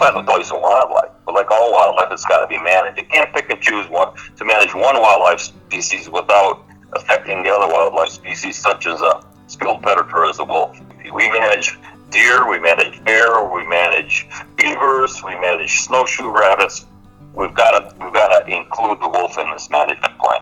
a place in wildlife, but like all wildlife, it's got to be managed. You can't pick and choose one to manage one wildlife species without affecting the other wildlife species, such as a skilled predator as the wolf. We manage deer, we manage bear, we manage beavers, we manage snowshoe rabbits. We've got to we've got to include the wolf in this management plan.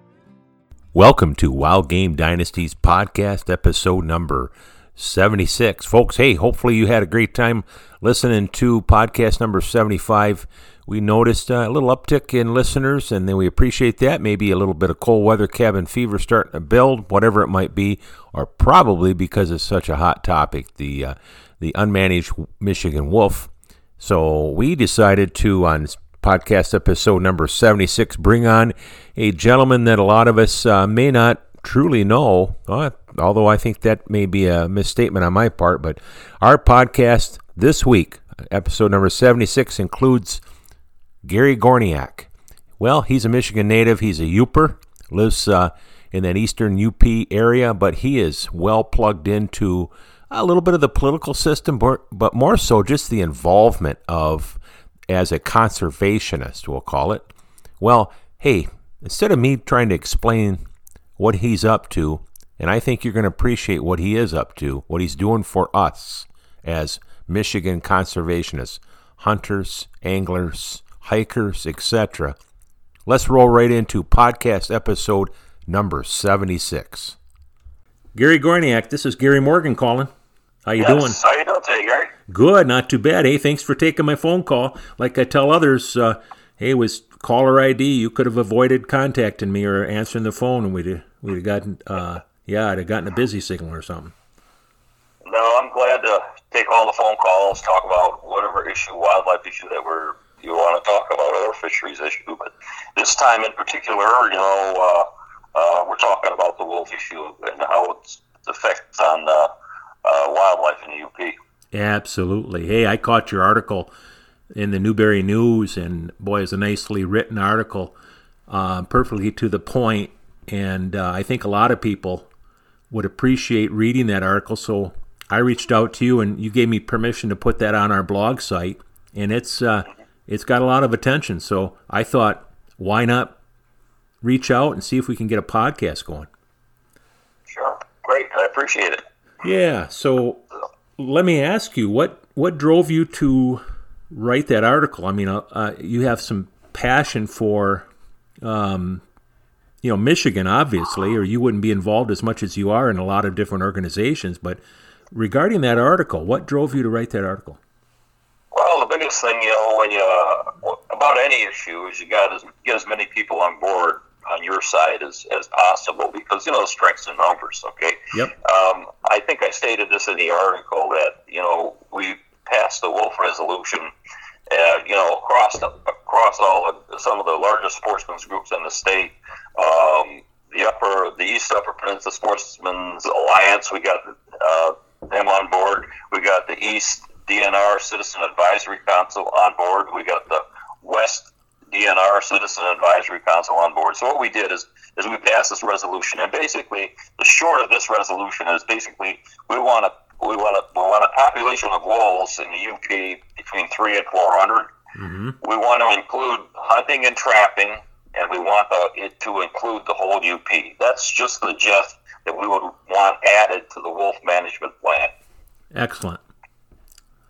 Welcome to Wild Game Dynasties podcast episode number 76. Folks, hey, hopefully you had a great time listening to podcast number 75. We noticed a little uptick in listeners, and then we appreciate that. Maybe a little bit of cold weather cabin fever starting to build, whatever it might be, or probably because it's such a hot topic, the uh, the unmanaged Michigan wolf. So we decided to, on podcast episode number 76, bring on a gentleman that a lot of us uh, may not truly know, uh, although I think that may be a misstatement on my part, but our podcast this week, episode number 76, includes Gary Gorniak. Well, he's a Michigan native. He's a Yooper, lives uh, in that eastern UP area, but he is well plugged into a little bit of the political system, but more so just the involvement of, as a conservationist, we'll call it. Well, hey, instead of me trying to explain what he's up to, and I think you're going to appreciate what he is up to, what he's doing for us as Michigan conservationists, hunters, anglers, hikers, etc. Let's roll right into podcast episode number 76. Gary Gorniak, this is Gary Morgan calling. How you yes. doing? How you doing today, Gary? Good, not too bad. Hey, thanks for taking my phone call. Like I tell others, uh, hey, was caller ID, you could have avoided contacting me or answering the phone, and we'd we'd have gotten uh, yeah, I'd have gotten a busy signal or something. No, I'm glad to take all the phone calls, talk about whatever issue, wildlife issue that we're you want to talk about, or fisheries issue. But this time in particular, you know, uh, uh, we're talking about the wolf issue and how its effects on uh, uh, wildlife in the UP. Absolutely. Hey, I caught your article in the Newberry News, and boy, it's a nicely written article, uh, perfectly to the point. And uh, I think a lot of people would appreciate reading that article. So I reached out to you, and you gave me permission to put that on our blog site, and it's uh, it's got a lot of attention. So I thought, why not reach out and see if we can get a podcast going? Sure, great. I appreciate it. Yeah. So let me ask you, what what drove you to write that article? I mean, uh, uh, you have some passion for, um, you know, Michigan, obviously, or you wouldn't be involved as much as you are in a lot of different organizations. But regarding that article, what drove you to write that article? Well, the biggest thing, you know, when you uh, about any issue is you got to get as many people on board on your side as, as possible because you know the strengths in numbers. Okay. Yep. Um, I think I stated this in the article that you know we passed the Wolf Resolution, uh, you know, across across all of, some of the largest sportsmen's groups in the state. Um, the upper, the East Upper Peninsula Sportsmen's Alliance, we got uh, them on board. We got the East DNR Citizen Advisory Council on board. We got the West DNR Citizen Advisory Council on board. So what we did is is we passed this resolution, and basically the short of this resolution is basically we want to we want a, we want a population of wolves in the UP between three and 400. Mm-hmm. We want to include hunting and trapping, and we want the, it to include the whole UP. That's just the gist that we would want added to the wolf management plan. Excellent.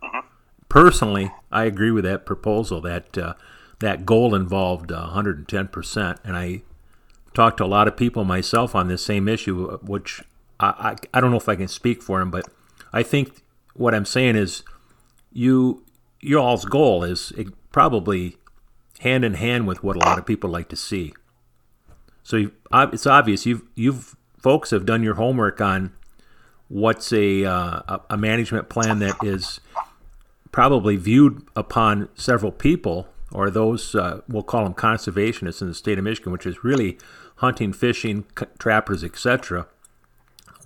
Mm-hmm. Personally, I agree with that proposal. That uh, that goal involved uh, 110%, and I talked to a lot of people myself on this same issue, which I, I, I don't know if I can speak for them, but I think what I'm saying is you your all's goal is probably hand in hand with what a lot of people like to see. So it's obvious you've you've folks have done your homework on what's a uh, a management plan that is probably viewed upon several people or those uh, we'll call them conservationists in the state of Michigan, which is really hunting, fishing, trappers, etc.,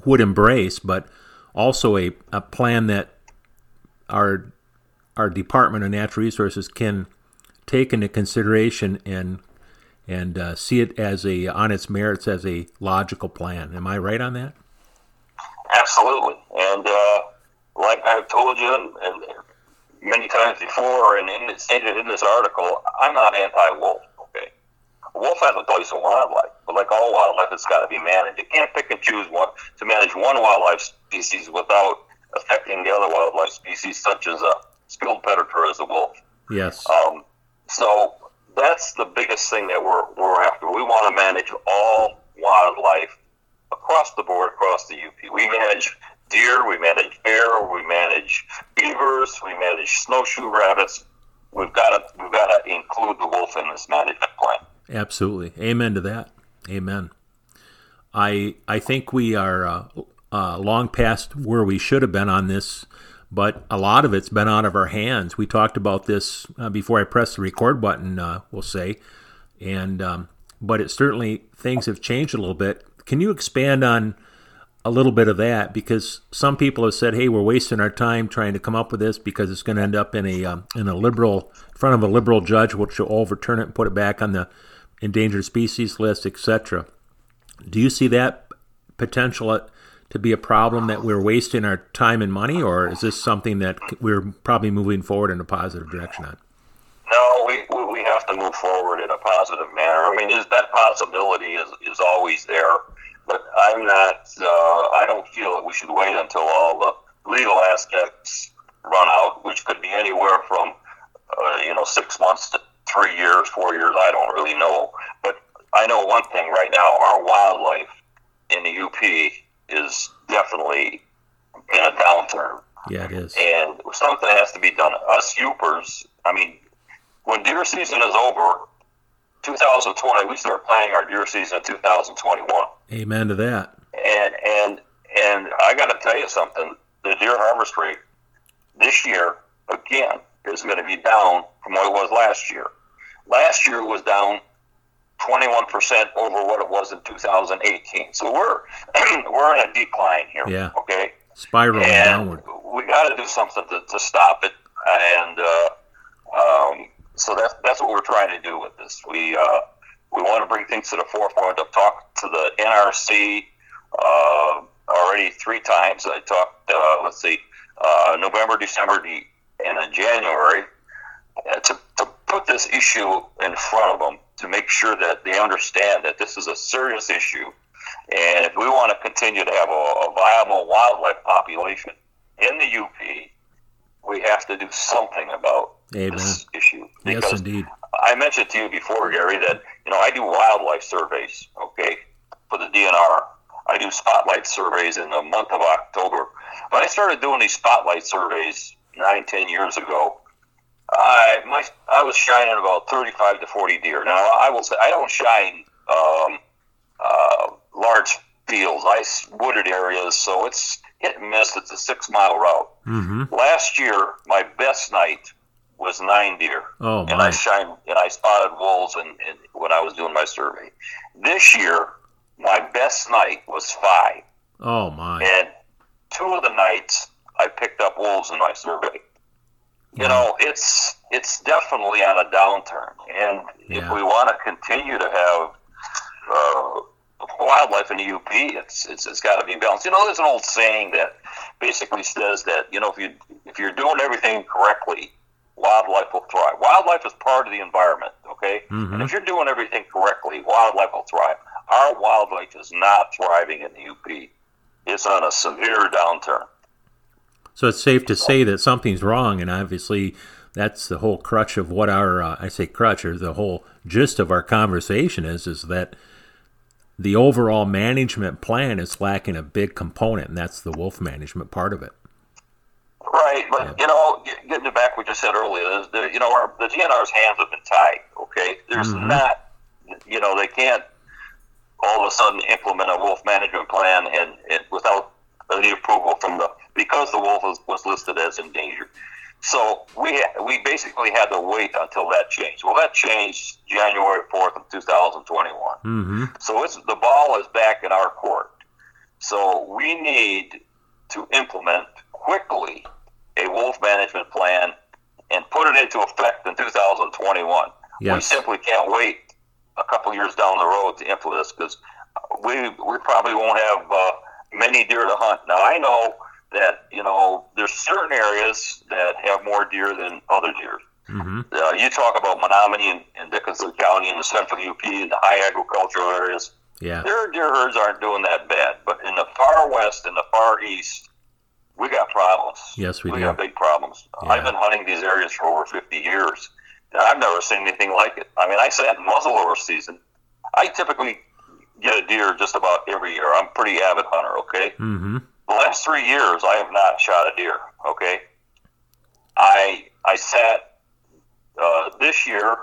would embrace, but also a, a plan that our our Department of Natural Resources can take into consideration and and uh, see it as a on its merits as a logical plan. Am I right on that? Absolutely, and uh, like I've told you, and, and many times before, and in, stated in this article, I'm not anti-wolf. Okay, wolf has a place in wildlife, but like all wildlife, it's got to be managed. You can't pick and choose one to manage one wildlife species without affecting the other wildlife species, such as a skilled predator as a wolf. Yes. Um, so that's the biggest thing that we're, we're after. We want to manage all wildlife across the board, across the UP. We manage deer, we manage bear, we manage beavers, we manage snowshoe rabbits. We've got to we've got to include the wolf in this management plan. Absolutely, amen to that. Amen. I I think we are uh, uh, long past where we should have been on this, but a lot of it's been out of our hands. We talked about this uh, before I pressed the record button. Uh, we'll say, and um, but it certainly things have changed a little bit. Can you expand on? a little bit of that because some people have said, "Hey, we're wasting our time trying to come up with this because it's going to end up in a um, in a liberal in front of a liberal judge, which will overturn it and put it back on the endangered species list, etc." Do you see that potential to be a problem that we're wasting our time and money, or is this something that we're probably moving forward in a positive direction on? No, we, we have to move forward in a positive manner. I mean, is that possibility is, is always there but I'm not. Uh, I don't feel that we should wait until all the legal aspects run out, which could be anywhere from uh, you know six months to three years, four years. I don't really know, but I know one thing right now: our wildlife in the UP is definitely in a downturn. Yeah, it is. And something has to be done. Us Yoopers, I mean, when deer season is over, 2020, we start planning our deer season in 2021. Amen to that. And and and I got to tell you something. The deer harvest rate this year again is going to be down from what it was last year. Last year was down 21% over what it was in 2018. So we're we're in a decline here. Yeah. Okay. Spiraling and downward. We got to do something to, to stop it. And uh, um, so that's that's what we're trying to do with this. We uh, we want to bring things to the forefront. I've talked to the NRC uh, already three times. I talked, uh, let's see, uh, November, December, and in January to, to put this issue in front of them to make sure that they understand that this is a serious issue. And if we want to continue to have a, a viable wildlife population in the UP, we have to do something about Amen. this issue. Because yes, indeed. I mentioned to you before, Gary, that you know I do wildlife surveys. Okay, for the DNR, I do spotlight surveys in the month of October. But I started doing these spotlight surveys nine, ten years ago, I my I was shining about thirty-five to forty deer. Now I will say I don't shine um, uh, large fields, ice wooded areas, so it's hit and miss. It's a six-mile route. Mm-hmm. Last year, my best night was nine deer. Oh, and I shined and I spotted wolves and, and when I was doing my survey. This year, my best night was five. Oh my! And two of the nights I picked up wolves in my survey. You know, it's it's definitely on a downturn, and yeah. if we want to continue to have uh, wildlife in the UP, it's it's, it's got to be balanced. You know, there's an old saying that basically says that you know if you if you're doing everything correctly, wildlife will thrive. Wildlife is part of the environment, okay? Mm-hmm. And if you're doing everything correctly, wildlife will thrive. Our wildlife is not thriving in the UP. It's on a severe downturn. So it's safe to say that something's wrong, and obviously that's the whole crutch of what our uh, I say crutch or the whole gist of our conversation is is that the overall management plan is lacking a big component, and that's the wolf management part of it. Right, but yeah. you know, getting it back what you said earlier, the, you know, our, the DNR's hands have been tied. Okay, there's mm-hmm. not, you know, they can't all of a sudden implement a wolf management plan and, and without any approval from the because the wolf was, was listed as endangered. So we we basically had to wait until that changed. Well, that changed January fourth of two thousand twenty one. Mm-hmm. So it's the ball is back in our court. So we need to implement quickly a wolf management plan and put it into effect in 2021. Yes. We simply can't wait a couple years down the road to implement this because we we probably won't have uh, many deer to hunt. Now I know that you know there's certain areas that have more deer than other deer. Mm-hmm. Uh, you talk about Menominee and, and Dickinson County and the central UP and the high agricultural areas. Yeah, their deer herds aren't doing that bad, but in the far west and the far east, we got problems. Yes, we, do. we do. got big problems. Yeah. I've been hunting these areas for over 50 years, and I've never seen anything like it. I mean, I sat in muzzleloader season. I typically get a deer just about every year. I'm a pretty avid hunter. Okay. Mm-hmm. The last three years, I have not shot a deer. Okay. I I sat uh, this year,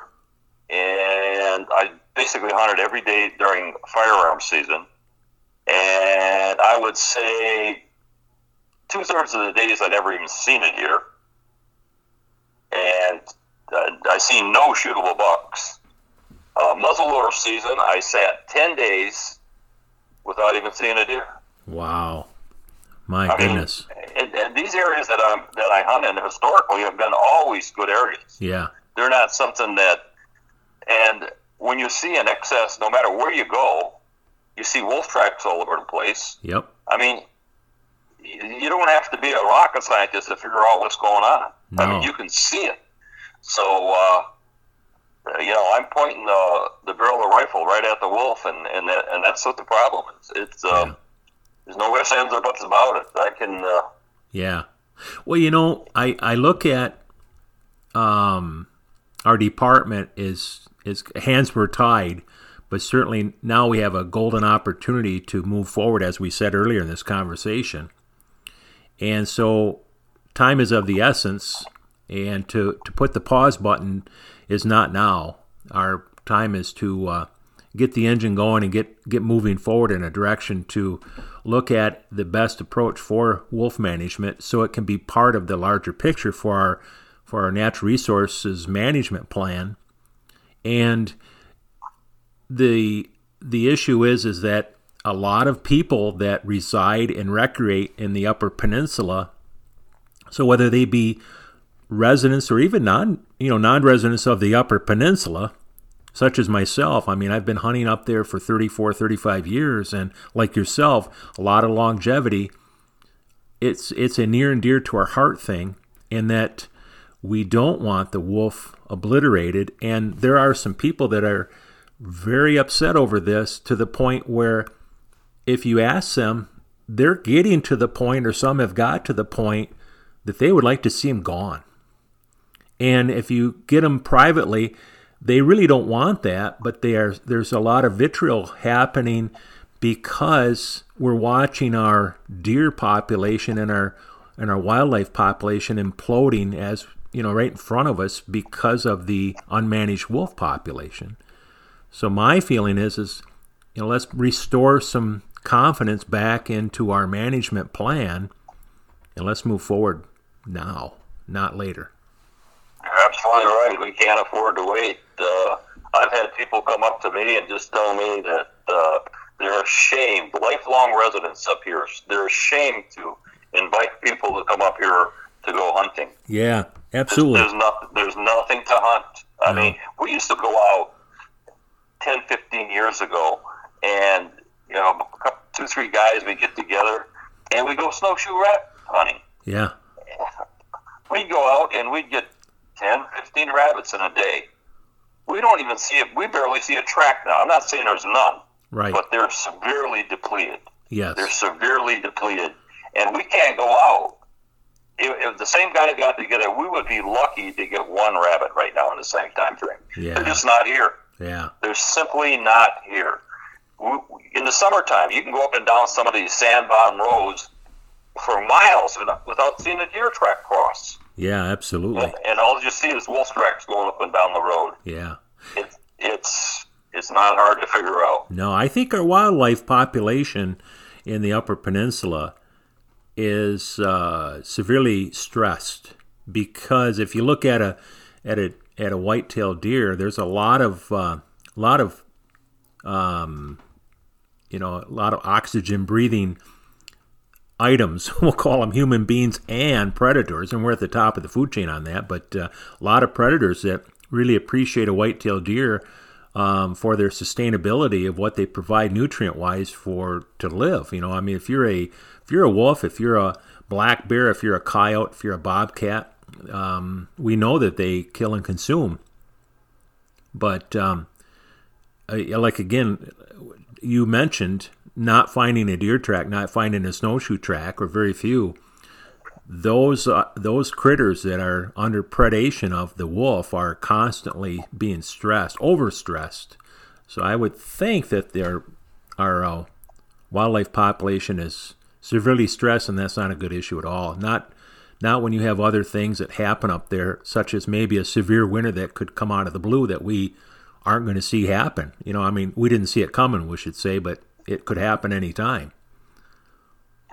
and I basically hunted every day during firearm season, and I would say two thirds of the days I'd never even seen a deer, and uh, I seen no shootable bucks. Uh, muzzleloader season, I sat ten days without even seeing a deer. Wow, my I mean, goodness. and, and these areas that I'm that I hunt in historically have been always good areas. yeah, They're not something that, and when you see an excess, no matter where you go, you see wolf tracks all over the place. yep, I mean, you don't have to be a rocket scientist to figure out what's going on. No. I mean, you can see it. So, uh, you know, I'm pointing the, the barrel of the rifle right at the wolf, and and, that, and that's what the problem is. It's um, Yeah. There's no ifs, ands, or buts about it. I can. Uh, yeah. Well, you know, I I look at um our department is is hands were tied, but certainly now we have a golden opportunity to move forward, as we said earlier in this conversation. And so, time is of the essence, and to to put the pause button is not now. Our time is to uh, get the engine going and get get moving forward in a direction to look at the best approach for wolf management, so it can be part of the larger picture for our for our natural resources management plan. And the the issue is is that a lot of people that reside and recreate in the Upper Peninsula, so whether they be residents or even non you know non-residents of the Upper Peninsula, such as myself, I mean I've been hunting up there for 34, 35 years, and like yourself, a lot of longevity. It's it's a near and dear to our heart thing, in that we don't want the wolf obliterated, and there are some people that are very upset over this to the point where if you ask them, they're getting to the point, or some have got to the point, that they would like to see him gone. And if you get them privately, they really don't want that, but are, there's a lot of vitriol happening because we're watching our deer population and our and our wildlife population imploding as you know right in front of us because of the unmanaged wolf population. So my feeling is is you know let's restore some confidence back into our management plan and let's move forward now, not later. You're right. We can't afford to wait. Uh, I've had people come up to me and just tell me that uh, they're ashamed, lifelong residents up here, they're ashamed to invite people to come up here to go hunting. Yeah, absolutely. There's, not, there's nothing to hunt. I No. mean, we used to go out 10, 15 years ago, and, you know, a couple, two, three guys, we get together, and we go snowshoe rat hunting Yeah, we'd go out and we'd get 10, 15 rabbits in a day. We don't even see it. We barely see a track now. I'm not saying there's none, right. but they're severely depleted. They're severely depleted, and we can't go out. If, if the same guys got together, we would be lucky to get one rabbit right now in the same time frame. Yeah. They're just not here. Yeah. They're simply not here. In the summertime, you can go up and down some of these sand bottom roads for miles without seeing a deer track cross. Yeah, absolutely. And, and all you see is wolf tracks going up and down the road. Yeah. It's it's it's not hard to figure out. No, I think our wildlife population in the Upper Peninsula is uh, severely stressed because if you look at a at a at a white-tailed deer, there's a lot of uh, lot of um, you know a lot of oxygen breathing items. We'll call them human beings and predators, and we're at the top of the food chain on that. But uh, a lot of predators that really appreciate a white-tailed deer um, for their sustainability of what they provide nutrient wise for to live. You know, I mean, if you're a if you're a wolf, if you're a black bear, if you're a coyote, if you're a bobcat, um, we know that they kill and consume. But um, like again, you mentioned not finding a deer track, not finding a snowshoe track, or very few. Those uh, those critters that are under predation of the wolf are constantly being stressed, overstressed. So I would think that their our uh, wildlife population is severely stressed, and that's not a good issue at all. Not not when you have other things that happen up there, such as maybe a severe winter that could come out of the blue that we aren't going to see happen. You know, I mean, we didn't see it coming, we should say, but it could happen anytime.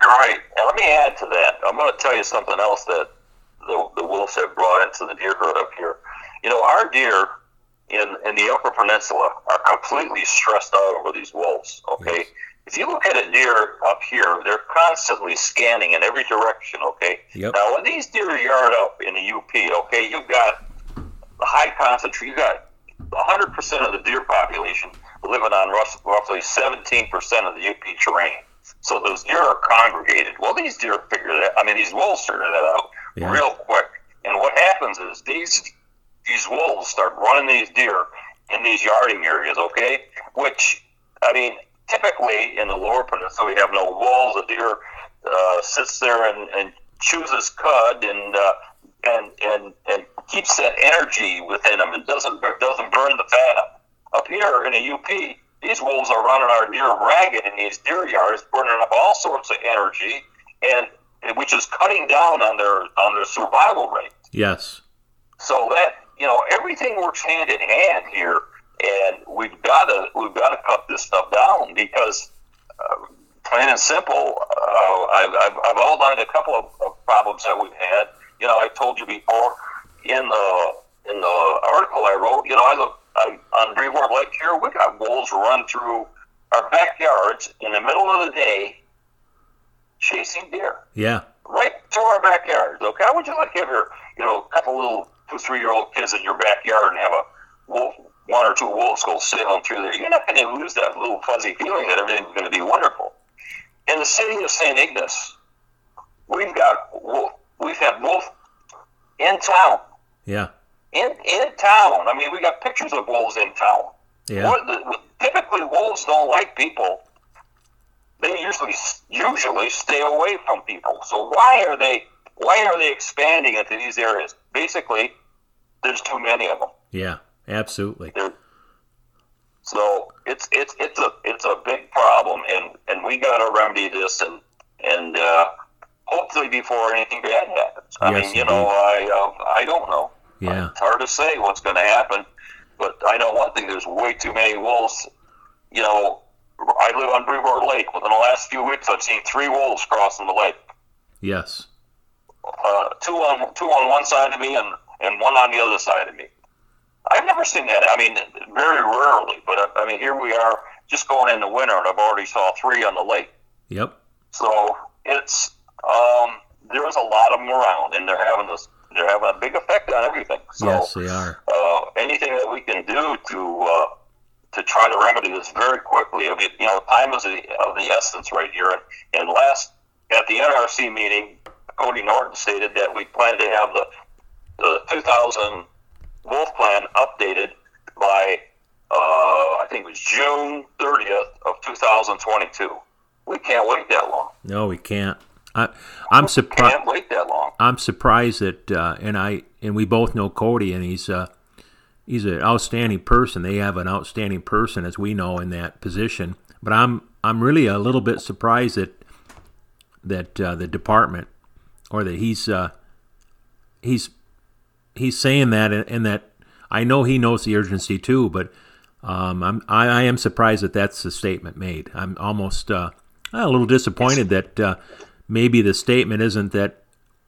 You're right. And let me add to that. I'm going to tell you something else that the, the wolves have brought into the deer herd up here. You know, our deer in, in the Upper Peninsula are completely stressed out over these wolves, okay? Yes. If you look at a deer up here, they're constantly scanning in every direction, okay? Yep. Now, when these deer yard up in the UP, okay, you've got the high concentration, you've got 100% of the deer population living on roughly 17% of the UP terrain. So those deer are congregated. Well, these deer figure that. I mean, these wolves figure that out yeah. real quick. And what happens is these these wolves start running these deer in these yarding areas. Okay, which I mean, typically in the lower peninsula we have no walls. The deer uh, sits there and, and chooses cud and uh, and and and keeps that energy within them and doesn't doesn't burn the fat up. Up here in the UP, these wolves are running our deer ragged in these deer yards, burning up all sorts of energy, and which is cutting down on their on their survival rate. Yes. So that you know everything works hand in hand here, and we've got to we've got to cut this stuff down because. Uh, plain and simple, uh, I've, I've, I've outlined a couple of, of problems that we've had. You know, I told you before in the in the article I wrote. You know, I look I, on Brevoort Lake here. We got wolves run through our backyards in the middle of the day, chasing deer. Yeah, right through our backyards. Okay, how would you like to have your you know couple little two three year old kids in your backyard and have a wolf? One or two wolves go sailing through there. You're not going to lose that little fuzzy feeling that everything's going to be wonderful. In the city of St. Ignace, we've got wolf. we've had wolf in town. Yeah. In in town. I mean, we got pictures of wolves in town. Yeah. typically, wolves don't like people. They usually usually stay away from people. So why are they why are they expanding into these areas? Basically, there's too many of them. Yeah, absolutely. They're, so it's it's it's a it's a big problem, and and we got to remedy this, and and uh, hopefully before anything bad happens. I yes, mean, you indeed. know, I uh, I don't know. Yeah, it's hard to say what's going to happen, but I know one thing: there's way too many wolves. You know, I live on Brevoort Lake. Within the last few weeks, I've seen three wolves crossing the lake. Yes. Uh, two on two on one side of me and and one on the other side of me. I've never seen that. I mean, very rarely, but I mean, here we are just going into winter, and I've already saw three on the lake. Yep. So it's um, there's a lot of them around, and they're having this. They're having a big effect on everything. So, yes, they are. Uh, anything that we can do to uh, to try to remedy this very quickly. I mean, you know, time is the, of the essence right here. And, and last at the NRC meeting, Cody Norton stated that we plan to have the the 2000 Wolf Plan updated by uh, I think it was June 30th of 2022. We can't wait that long. No, we can't. I, I'm surprised. Can't wait that long. I'm surprised that, uh, and I and we both know Cody, and he's uh, he's an outstanding person. They have an outstanding person, as we know, in that position. But I'm I'm really a little bit surprised that that uh, the department or that he's uh, he's he's saying that, and, and, that I know he knows the urgency too. But um, I'm I, I, am surprised that that's the statement made. I'm almost uh, a little disappointed that uh, maybe the statement isn't that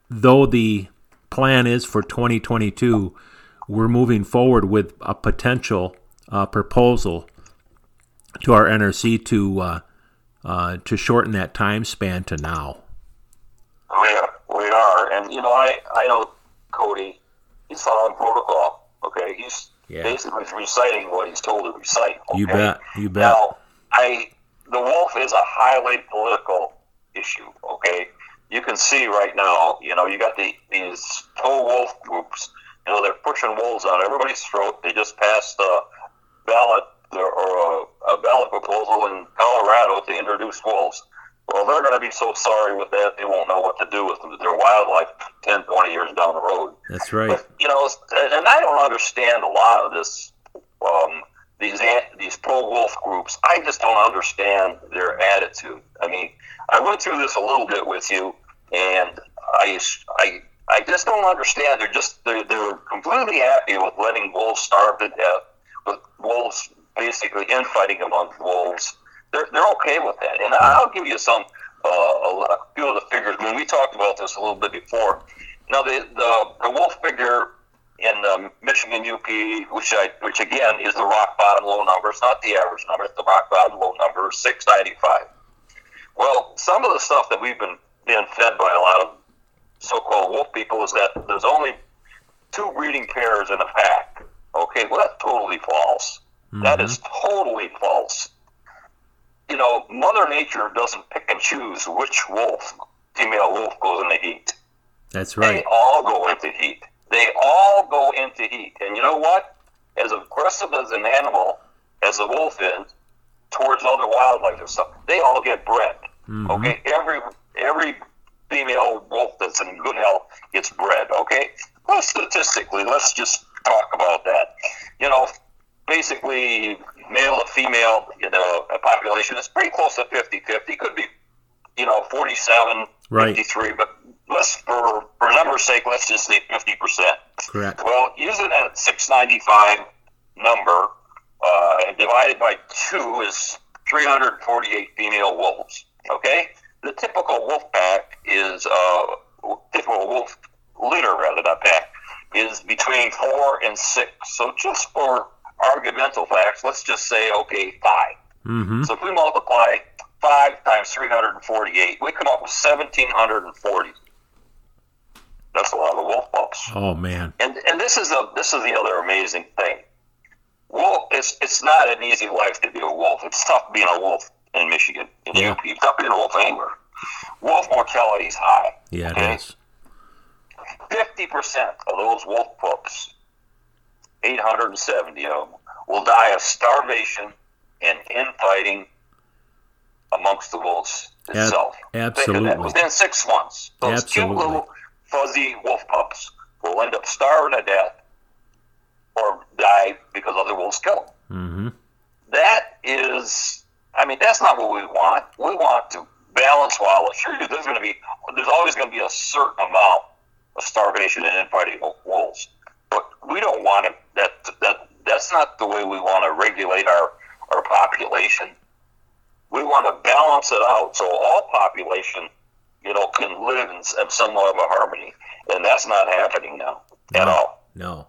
though the plan is for 2022, we're moving forward with a potential uh, proposal to our NRC to uh, uh, to shorten that time span to now. We are, we are, and you know, I I know Cody. He's following protocol. Okay, he's Yeah. Basically, reciting what he's told to recite. You bet. You bet. Now, I the wolf is a highly political issue. Okay, you can see right now. You know, you got the these pro wolf groups. You know, they're pushing wolves on everybody's throat. They just passed a ballot or a, a ballot proposal in Colorado to introduce wolves. Well, they're going to be so sorry with that, they won't know what to do with them their wildlife 10, 20 years down the road. That's right. But, you know, and I don't understand a lot of this, um, these pro wolf groups. I just don't understand their attitude. I mean, I went through this a little bit with you, and I, I, I just don't understand. They're just they're, they're completely happy with letting wolves starve to death, with wolves basically infighting among wolves they're, they're okay with that. And I'll give you some uh, a few of the figures. I mean, we talked about this a little bit before. Now, the the, the wolf figure in um, Michigan UP, which I which again is the rock bottom low number. It's not the average number. It's the rock bottom low number, six ninety five. Well, some of the stuff that we've been being fed by a lot of so-called wolf people is that there's only two breeding pairs in a pack. Okay, well that's totally false. Mm-hmm. That is totally false you know, Mother Nature doesn't pick and choose which wolf, female wolf, goes in the heat. That's right. They all go into heat. They all go into heat. And you know what? As aggressive as an animal as a wolf is towards other wildlife or something, they all get bred. Mm-hmm. Okay, every every female wolf that's in good health gets bred. Okay, well, statistically, let's just talk about that. You know, basically male to female, you know, population is pretty close to 50-50. Could be, you know, 47, right. 53, but let's, for, for number's sake, let's just say 50%. Correct. Well, using that 695 number uh, and divided by 2 is 348 female wolves, okay? The typical wolf pack is, uh, typical wolf litter, rather, not pack, is between 4 and 6. So just for argumental facts, let's just say, okay, 5 mm-hmm. So if we multiply five times three hundred and forty-eight, we come up with seventeen hundred and forty. That's a lot of wolf pups. Oh man! And and this is a this is the other amazing thing. Wolf, it's it's not an easy life to be a wolf. It's tough being a wolf in Michigan. In yeah. UP, it's tough being a wolf anywhere. Wolf mortality is high. Yeah, okay? it is. Fifty percent of those wolf pups 870 of them, will die of starvation and infighting amongst the wolves itself. absolutely. Within six months, those absolutely. cute little fuzzy wolf pups will end up starving to death or die because other wolves kill them. Mm-hmm. That is, I mean, that's not what we want. We want to balance wildlife. Sure, there's going to be, there's always going to be a certain amount of starvation and infighting of wolves but we don't want to. That that that's not the way we want to regulate our our population. We want to balance it out so all population, you know, can live in, in somewhat of a harmony, and that's not happening now no, at all. No.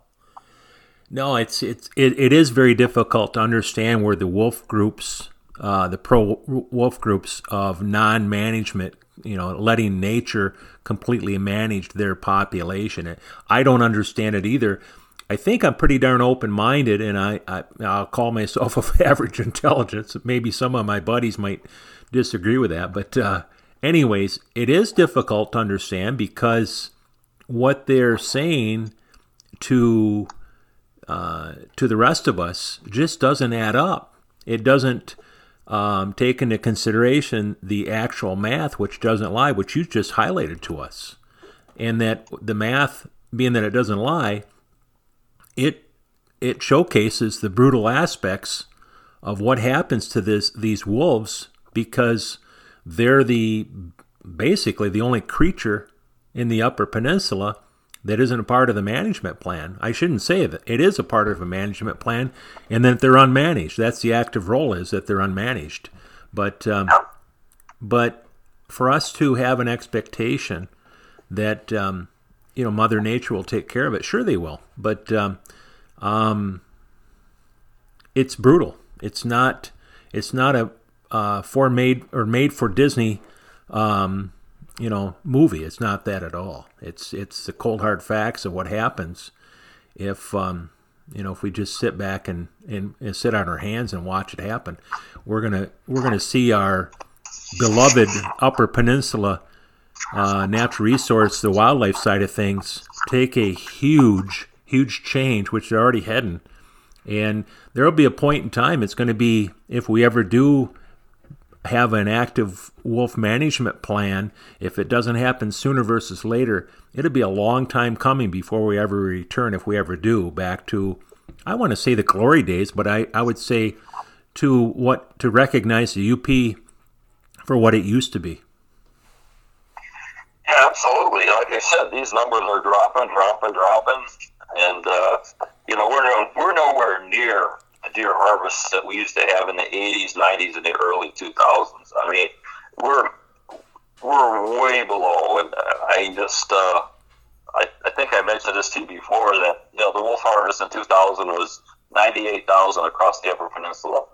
No, it's it's it, it is very difficult to understand where the wolf groups, uh, the pro wolf groups of non-management you know, letting nature completely manage their population. I don't understand it either. I think I'm pretty darn open minded, and I, I will call myself of average intelligence. Maybe some of my buddies might disagree with that, but uh, anyways, it is difficult to understand because what they're saying to uh, to the rest of us just doesn't add up. It doesn't um, take into consideration the actual math, which doesn't lie, which you just highlighted to us, and that the math, being that it doesn't lie, it it showcases the brutal aspects of what happens to this these wolves because they're the basically the only creature in the Upper Peninsula that isn't a part of the management plan. I shouldn't say that it is a part of a management plan, and that they're unmanaged. That's the active role is that they're unmanaged. But um, but for us to have an expectation that um, you know Mother Nature will take care of it, sure they will. But um, um it's brutal. It's not. It's not a uh, for made or made for Disney um, you know movie. It's not that at all. It's it's the cold hard facts of what happens if um, you know, if we just sit back and, and, and sit on our hands and watch it happen, we're gonna we're gonna see our beloved Upper Peninsula uh, natural resource, the wildlife side of things, take a huge huge change, which they're already heading. And there will be a point in time. It's going to be if we ever do have an active wolf management plan, if it doesn't happen sooner versus later, it'll be a long time coming before we ever return, if we ever do, back to, I want to say the glory days, but I, I would say to what, to recognize the UP for what it used to be. Yeah, absolutely. Like I said, these numbers are dropping, dropping, dropping, and uh, you know we're no, we're nowhere near deer harvests that we used to have in the 80s, 90s, and the early 2000s. I mean, we're we're way below, and I just uh, I, I think I mentioned this to you before that you know the wolf harvest in 2000 was 98,000 across the Upper Peninsula.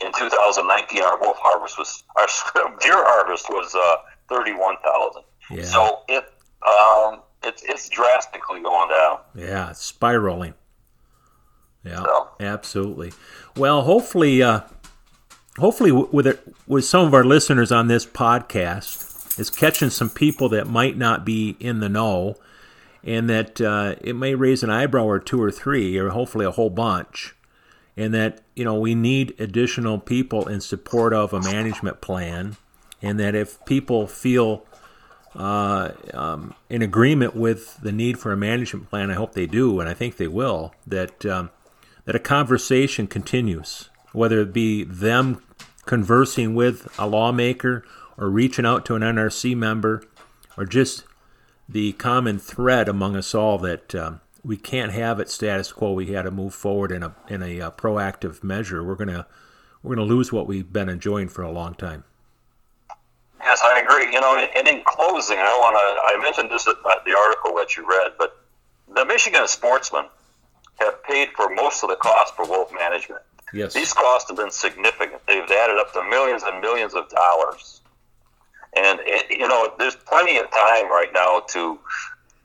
In 2019, our wolf harvest was our deer harvest was uh, 31,000. Yeah. So it um, it's it's drastically going down. Yeah, it's spiraling. Yeah, so. absolutely. Well, hopefully, uh, hopefully, with it, with some of our listeners on this podcast, is catching some people that might not be in the know, and that uh, it may raise an eyebrow or two or three, or hopefully a whole bunch, and that you know we need additional people in support of a management plan, and that if people feel uh, um, in agreement with the need for a management plan. I hope they do, and I think they will. That um, that a conversation continues, whether it be them conversing with a lawmaker or reaching out to an NRC member, or just the common thread among us all that um, we can't have it status quo. We got to move forward in a in a uh, proactive measure. We're gonna we're gonna lose what we've been enjoying for a long time. Yes, I agree. You know, and in closing, I want to. I mentioned this the article that you read, but the Michigan sportsmen have paid for most of the cost for wolf management. Yes. These costs have been significant. They've added up to millions and millions of dollars. And, it, you know, there's plenty of time right now to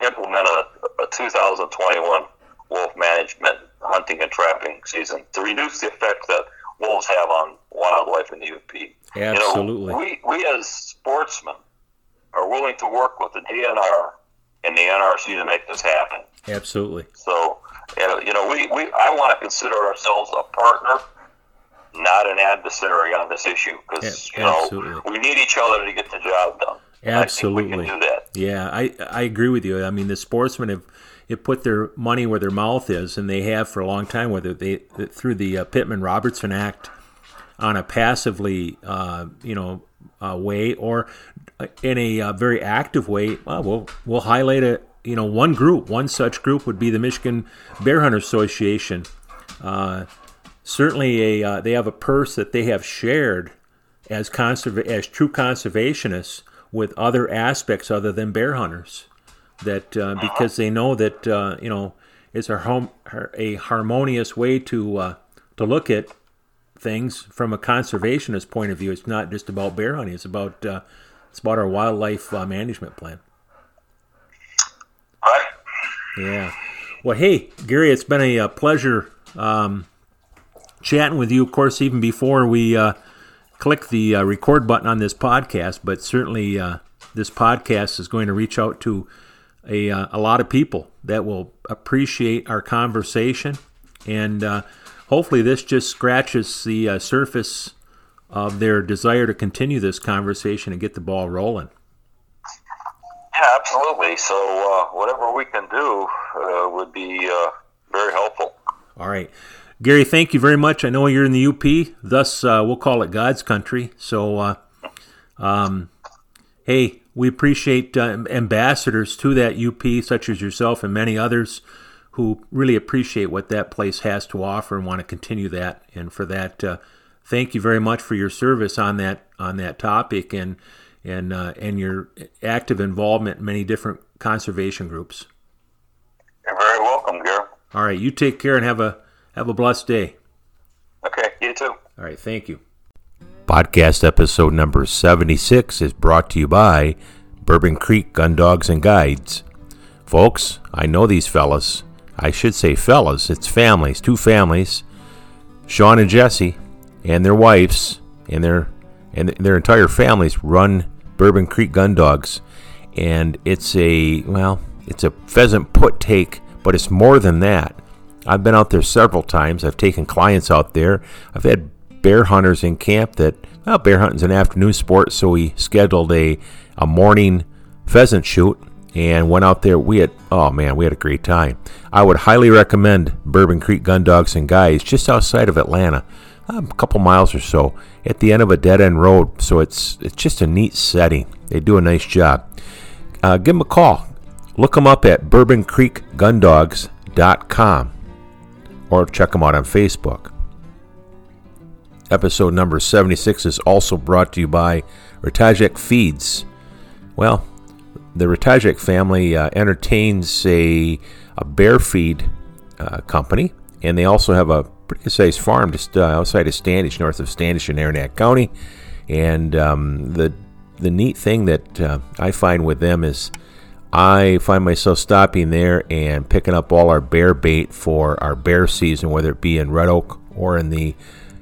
implement a, a 2021 wolf management hunting and trapping season to reduce the effect that wolves have on wildlife in the UP. Absolutely. You know, we, we as sportsmen are willing to work with the DNR and the NRC to make this happen. Absolutely. So you know, we, we I want to consider ourselves a partner, not an adversary on this issue because yeah, you know we need each other to get the job done. Absolutely. I yeah, I I agree with you. I mean, the sportsmen have have put their money where their mouth is, and they have for a long time. Whether they through the uh, Pittman Robertson Act on a passively, uh, you know, uh, way or in a uh, very active way, well, we'll we'll highlight a you know, one group, one such group would be the Michigan Bear Hunter Association. Uh, certainly, a uh, they have a purse that they have shared as conserva- as true conservationists with other aspects other than bear hunters. That uh, because they know that uh, you know it's a, home, a harmonious way to uh, to look at things from a conservationist point of view. It's not just about bear hunting; it's about uh, it's about our wildlife management plan. Yeah. Well, hey, Gary, it's been a, a pleasure um, chatting with you. Of course, even before we uh, click the uh, record button on this podcast, but certainly uh, this podcast is going to reach out to a, uh, a lot of people that will appreciate our conversation. And uh, hopefully, this just scratches the uh, surface of their desire to continue this conversation and get the ball rolling. Yeah, absolutely. So uh, whatever we can do uh, would be uh, very helpful. All right. Gary, thank you very much. I know you're in the UP, thus uh, we'll call it God's country. So, uh, um, hey, we appreciate uh, ambassadors to that UP, such as yourself and many others, who really appreciate what that place has to offer and want to continue that. And for that, thank you very much for your service on that on that topic. And and uh, and your active involvement in many different conservation groups. You're very welcome, Gary. All right, you take care and have a have a blessed day. Okay, you too. All right, thank you. Podcast episode number 76 is brought to you by Bourbon Creek Gun Dogs and Guides. Folks, I know these fellas. I should say fellas, it's families, two families, Sean and Jesse, and their wives, and their and their entire families run Bourbon Creek Gun Dogs, and it's a well, it's a pheasant put take, but it's more than that. I've been out there several times. I've taken clients out there. I've had bear hunters in camp that well, bear hunting's an afternoon sport, so we scheduled a a morning pheasant shoot and went out there. We had oh man, we had a great time. I would highly recommend Bourbon Creek Gun Dogs and Guys just outside of Atlanta, a couple miles or so, at the end of a dead end road. So it's it's just a neat setting. They do a nice job. Uh, give them a call. Look them up at BourbonCreekGunDogs.com or check them out on Facebook. Episode number 76 is also brought to you by Ratajek Feeds. Well, the Ratajek family uh, entertains a, a bear feed uh, company, and they also have a pretty good farm just uh, outside of Standish, north of Standish in Arenac County. And um, the the neat thing that uh, I find with them is I find myself stopping there and picking up all our bear bait for our bear season, whether it be in Red Oak or in the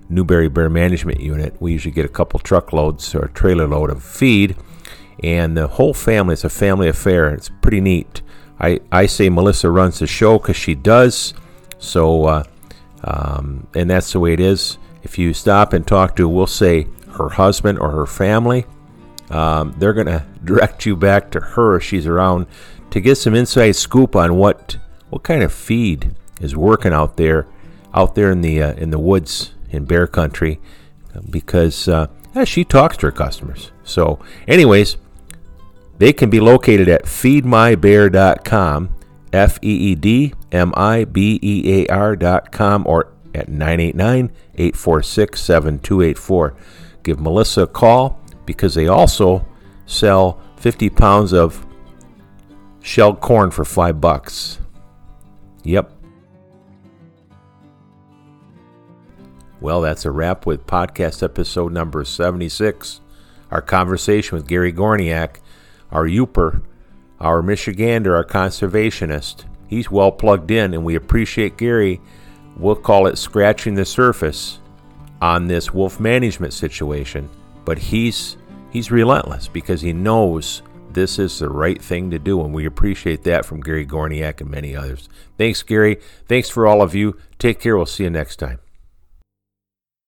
Newberry Bear Management Unit. We usually get a couple truckloads or a trailer load of feed and the whole family. It's a family affair. It's pretty neat. I, I say Melissa runs the show because she does. So, uh, um, and that's the way it is. If you stop and talk to, we'll say her husband or her family, um, they're going to direct you back to her if she's around to get some inside scoop on what what kind of feed is working out there, out there in the uh, in the woods in bear country, because uh, she talks to her customers. So, anyways, they can be located at feedmybear.com, F E E D M I B E A com or at 989 846 7284. Give Melissa a call because they also sell 50 pounds of shelled corn for 5 bucks. Yep. Well, that's a wrap with podcast episode number 76. Our conversation with Gary Gorniak our Yooper, our Michigander, our conservationist. He's well plugged in, and we appreciate Gary. We'll call it scratching the surface on this wolf management situation, but he's he's relentless because he knows this is the right thing to do, and we appreciate that from Gary Gorniak and many others. Thanks, Gary. Thanks for all of you. Take care. We'll see you next time.